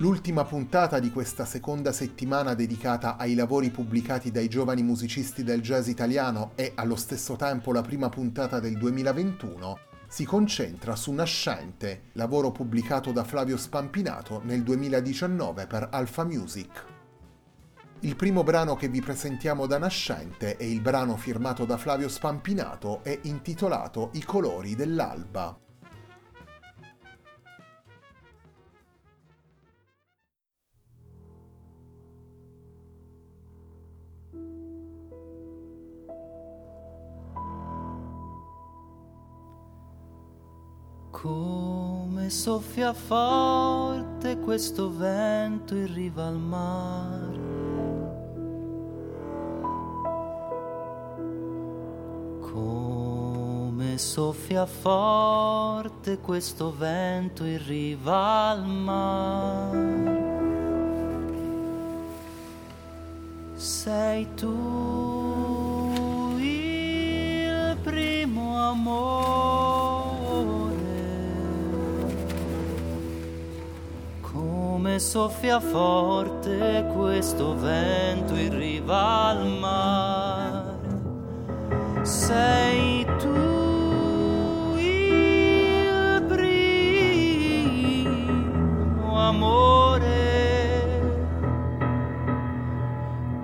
L'ultima puntata di questa seconda settimana dedicata ai lavori pubblicati dai giovani musicisti del jazz italiano e allo stesso tempo la prima puntata del 2021 si concentra su Nascente, lavoro pubblicato da Flavio Spampinato nel 2019 per Alpha Music. Il primo brano che vi presentiamo da Nascente e il brano firmato da Flavio Spampinato è intitolato I colori dell'alba. Come soffia forte questo vento in riva al mare. Come soffia forte questo vento in riva al mare. Sei tu il primo amore. Soffia forte questo vento in riva al mare. Sei tu il primo amore.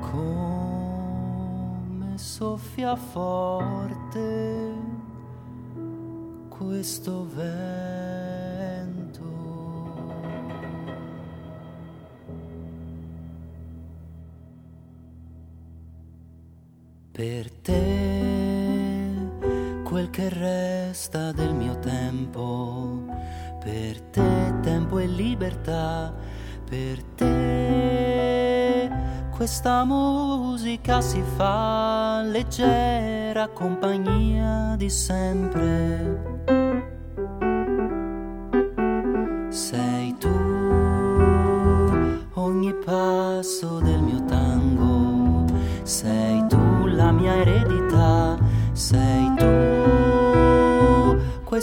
Come soffia forte questo vento. Resta del mio tempo, per te tempo e libertà, per te questa musica si fa leggera compagnia di sempre.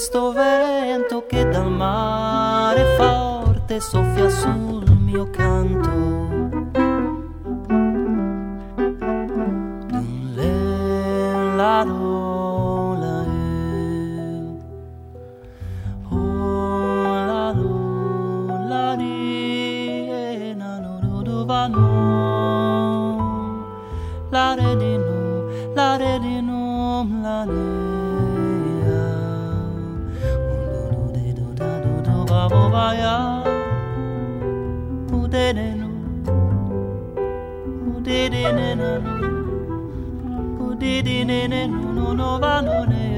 Questo vento che dal mare forte soffia sul mio canto. Odedeno, Odedeno, Odedeno, Odedeno, no Odedeno,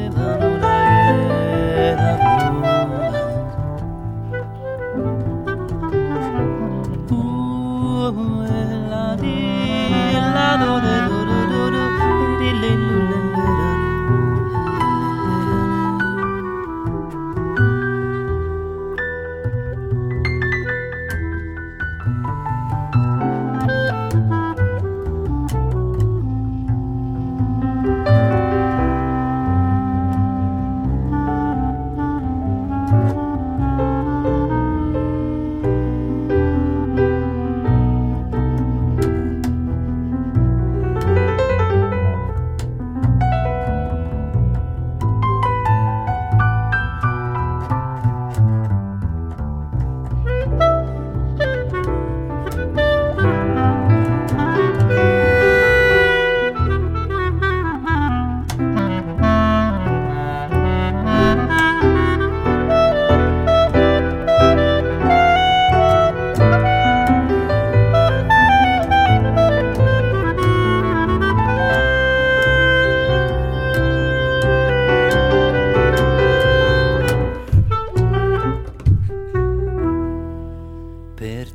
ya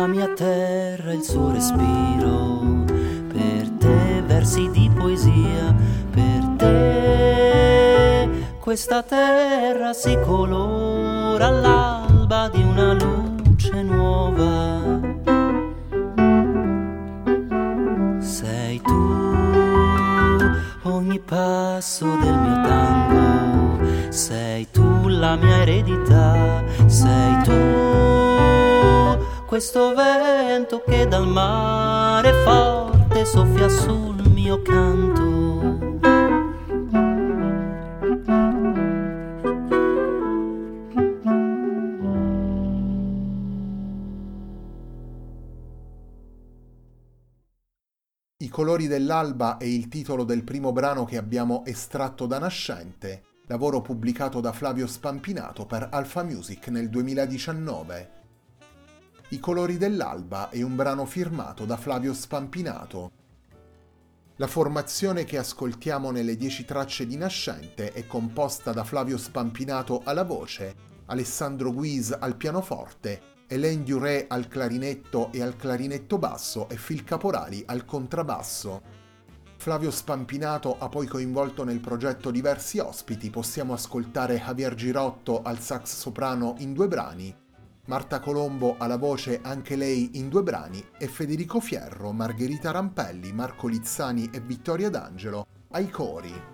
u de de nu u de questa terra si colora all'alba di una luce nuova. Sei tu ogni passo del mio tango, sei tu la mia eredità, sei tu questo vento che dal mare forte soffia sul mio canto. colori dell'alba è il titolo del primo brano che abbiamo estratto da Nascente, lavoro pubblicato da Flavio Spampinato per Alpha Music nel 2019. I colori dell'alba è un brano firmato da Flavio Spampinato. La formazione che ascoltiamo nelle dieci tracce di Nascente è composta da Flavio Spampinato alla voce, Alessandro Guis al pianoforte Hélène Duré al clarinetto e al clarinetto basso e Phil Caporali al contrabbasso. Flavio Spampinato ha poi coinvolto nel progetto diversi ospiti, possiamo ascoltare Javier Girotto al sax soprano in due brani, Marta Colombo alla voce anche lei in due brani e Federico Fierro, Margherita Rampelli, Marco Lizzani e Vittoria D'Angelo ai cori.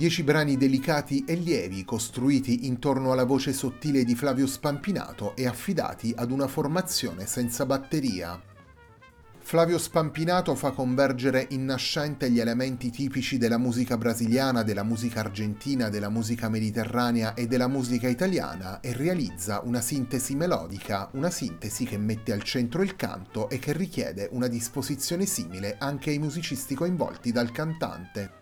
Dieci brani delicati e lievi costruiti intorno alla voce sottile di Flavio Spampinato e affidati ad una formazione senza batteria. Flavio Spampinato fa convergere in nascente gli elementi tipici della musica brasiliana, della musica argentina, della musica mediterranea e della musica italiana e realizza una sintesi melodica, una sintesi che mette al centro il canto e che richiede una disposizione simile anche ai musicisti coinvolti dal cantante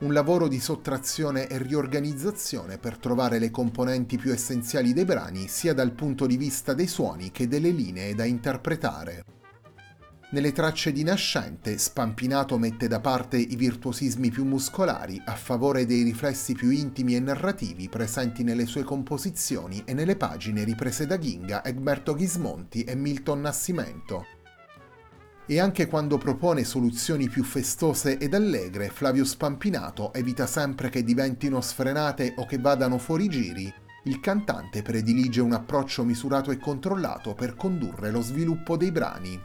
un lavoro di sottrazione e riorganizzazione per trovare le componenti più essenziali dei brani sia dal punto di vista dei suoni che delle linee da interpretare. Nelle tracce di Nascente, Spampinato mette da parte i virtuosismi più muscolari a favore dei riflessi più intimi e narrativi presenti nelle sue composizioni e nelle pagine riprese da Ginga, Egberto Ghismonti e Milton Nascimento e anche quando propone soluzioni più festose ed allegre, Flavio Spampinato evita sempre che diventino sfrenate o che vadano fuori giri. Il cantante predilige un approccio misurato e controllato per condurre lo sviluppo dei brani.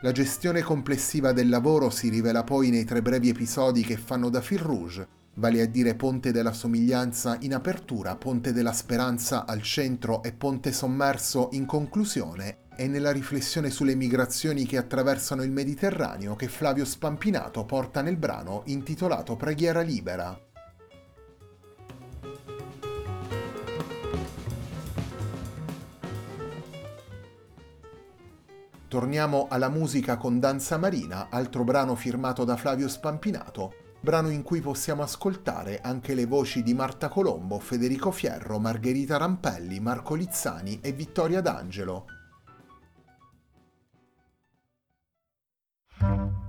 La gestione complessiva del lavoro si rivela poi nei tre brevi episodi che fanno da fil rouge, vale a dire Ponte della Somiglianza in apertura, Ponte della Speranza al centro e Ponte Sommerso in conclusione, è nella riflessione sulle migrazioni che attraversano il Mediterraneo che Flavio Spampinato porta nel brano intitolato Preghiera libera. Torniamo alla musica con Danza Marina, altro brano firmato da Flavio Spampinato. brano in cui possiamo ascoltare anche le voci di Marta Colombo, Federico Fierro, Margherita Rampelli, Marco Lizzani e Vittoria D'Angelo. Thank you.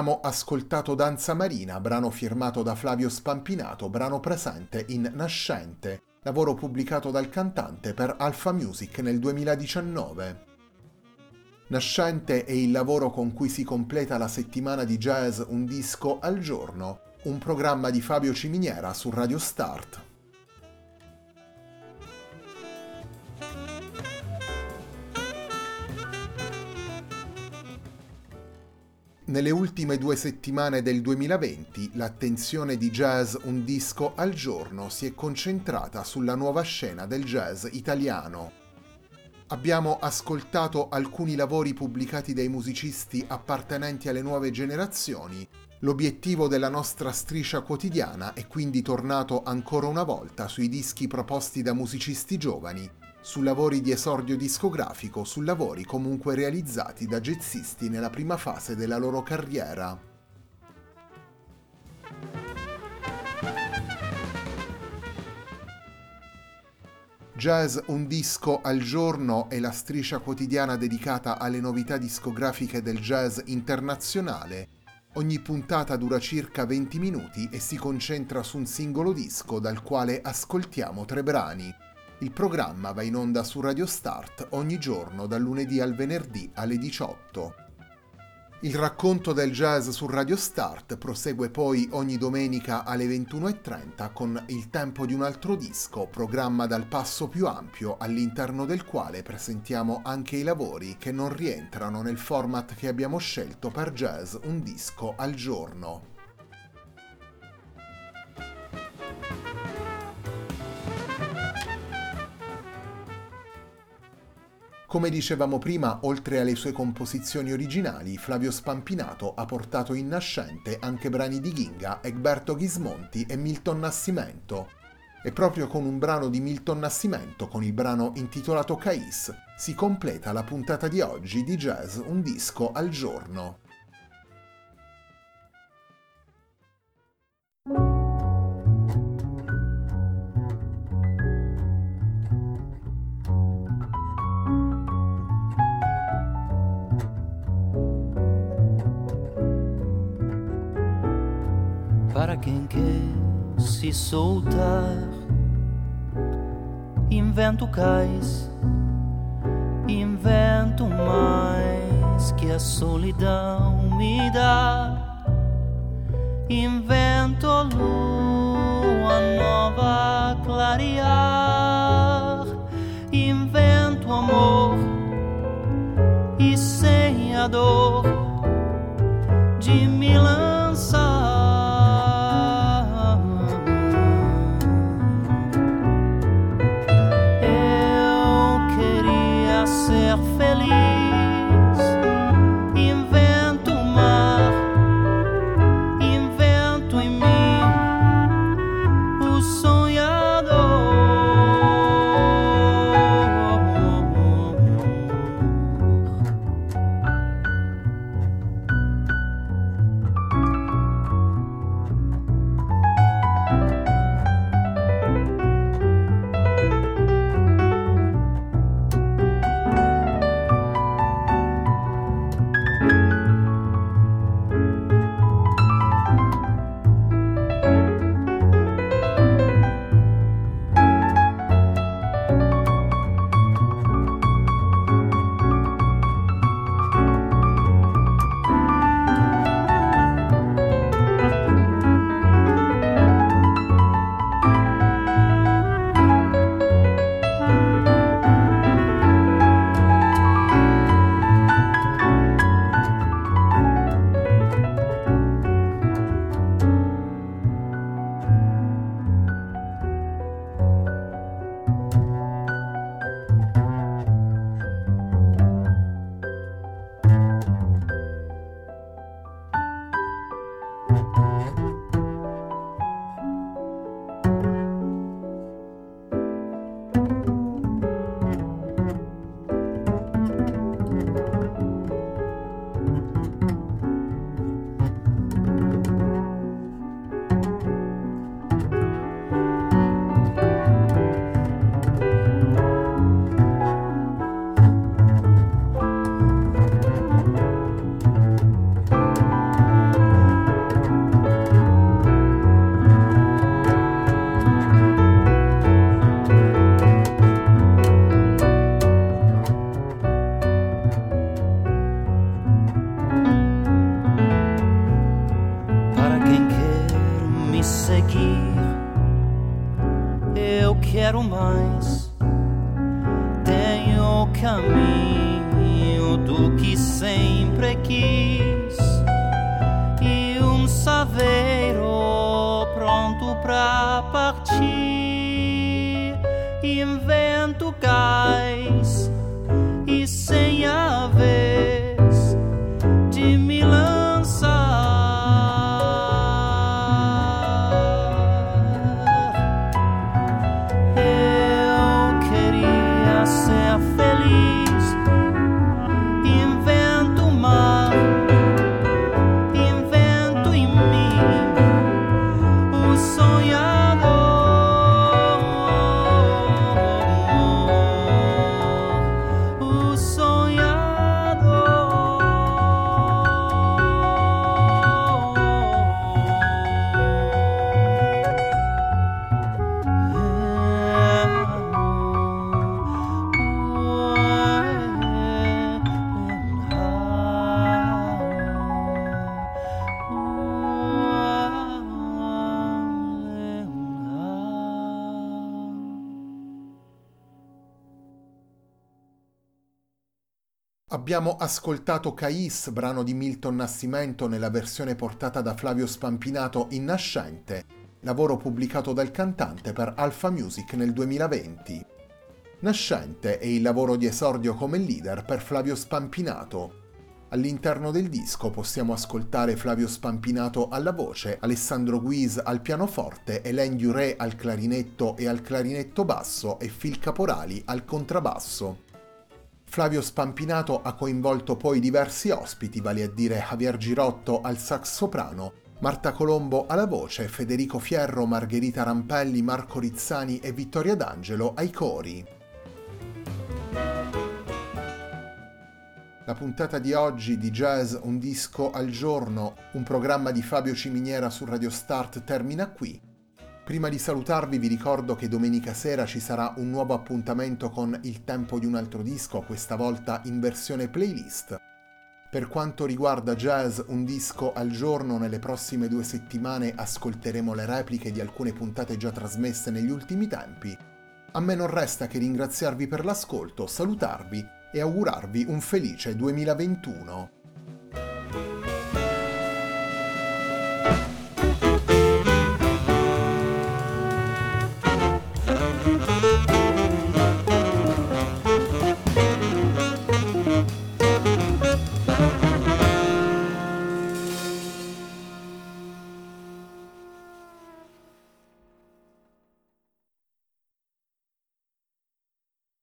Abbiamo ascoltato Danza Marina, brano firmato da Flavio Spampinato, brano presente in Nascente, lavoro pubblicato dal cantante per Alpha Music nel 2019. Nascente è il lavoro con cui si completa la settimana di jazz Un disco al giorno, un programma di Fabio Ciminiera su Radio Start. Nelle ultime due settimane del 2020 l'attenzione di Jazz Un disco al giorno si è concentrata sulla nuova scena del jazz italiano. Abbiamo ascoltato alcuni lavori pubblicati dai musicisti appartenenti alle nuove generazioni. L'obiettivo della nostra striscia quotidiana è quindi tornato ancora una volta sui dischi proposti da musicisti giovani su lavori di esordio discografico, su lavori comunque realizzati da jazzisti nella prima fase della loro carriera. Jazz Un disco al giorno è la striscia quotidiana dedicata alle novità discografiche del jazz internazionale. Ogni puntata dura circa 20 minuti e si concentra su un singolo disco dal quale ascoltiamo tre brani. Il programma va in onda su Radio Start ogni giorno dal lunedì al venerdì alle 18. Il racconto del jazz su Radio Start prosegue poi ogni domenica alle 21.30 con Il tempo di un altro disco, programma dal passo più ampio all'interno del quale presentiamo anche i lavori che non rientrano nel format che abbiamo scelto per jazz un disco al giorno. Come dicevamo prima, oltre alle sue composizioni originali, Flavio Spampinato ha portato in nascente anche brani di Ginga, Egberto Ghismonti e Milton Nascimento. E proprio con un brano di Milton Nascimento, con il brano intitolato Cais, si completa la puntata di oggi di Jazz Un disco al giorno. Quem quer se soltar. Invento cais, invento mais que a solidão me dá. Invento lua nova clarear, invento amor ser feliz. Caminho do que sempre quis Abbiamo ascoltato Cais, brano di Milton Nascimento nella versione portata da Flavio Spampinato in Nascente, lavoro pubblicato dal cantante per Alpha Music nel 2020. Nascente è il lavoro di esordio come leader per Flavio Spampinato. All'interno del disco possiamo ascoltare Flavio Spampinato alla voce, Alessandro Guis al pianoforte, Hélène Duré al clarinetto e al clarinetto basso e Phil Caporali al contrabbasso. Flavio Spampinato ha coinvolto poi diversi ospiti, vale a dire Javier Girotto al sax soprano, Marta Colombo alla voce, Federico Fierro, Margherita Rampelli, Marco Rizzani e Vittoria D'Angelo ai cori. La puntata di oggi di Jazz Un disco al giorno, un programma di Fabio Ciminiera su Radio Start termina qui. Prima di salutarvi vi ricordo che domenica sera ci sarà un nuovo appuntamento con Il tempo di un altro disco, questa volta in versione playlist. Per quanto riguarda jazz un disco al giorno, nelle prossime due settimane ascolteremo le repliche di alcune puntate già trasmesse negli ultimi tempi. A me non resta che ringraziarvi per l'ascolto, salutarvi e augurarvi un felice 2021.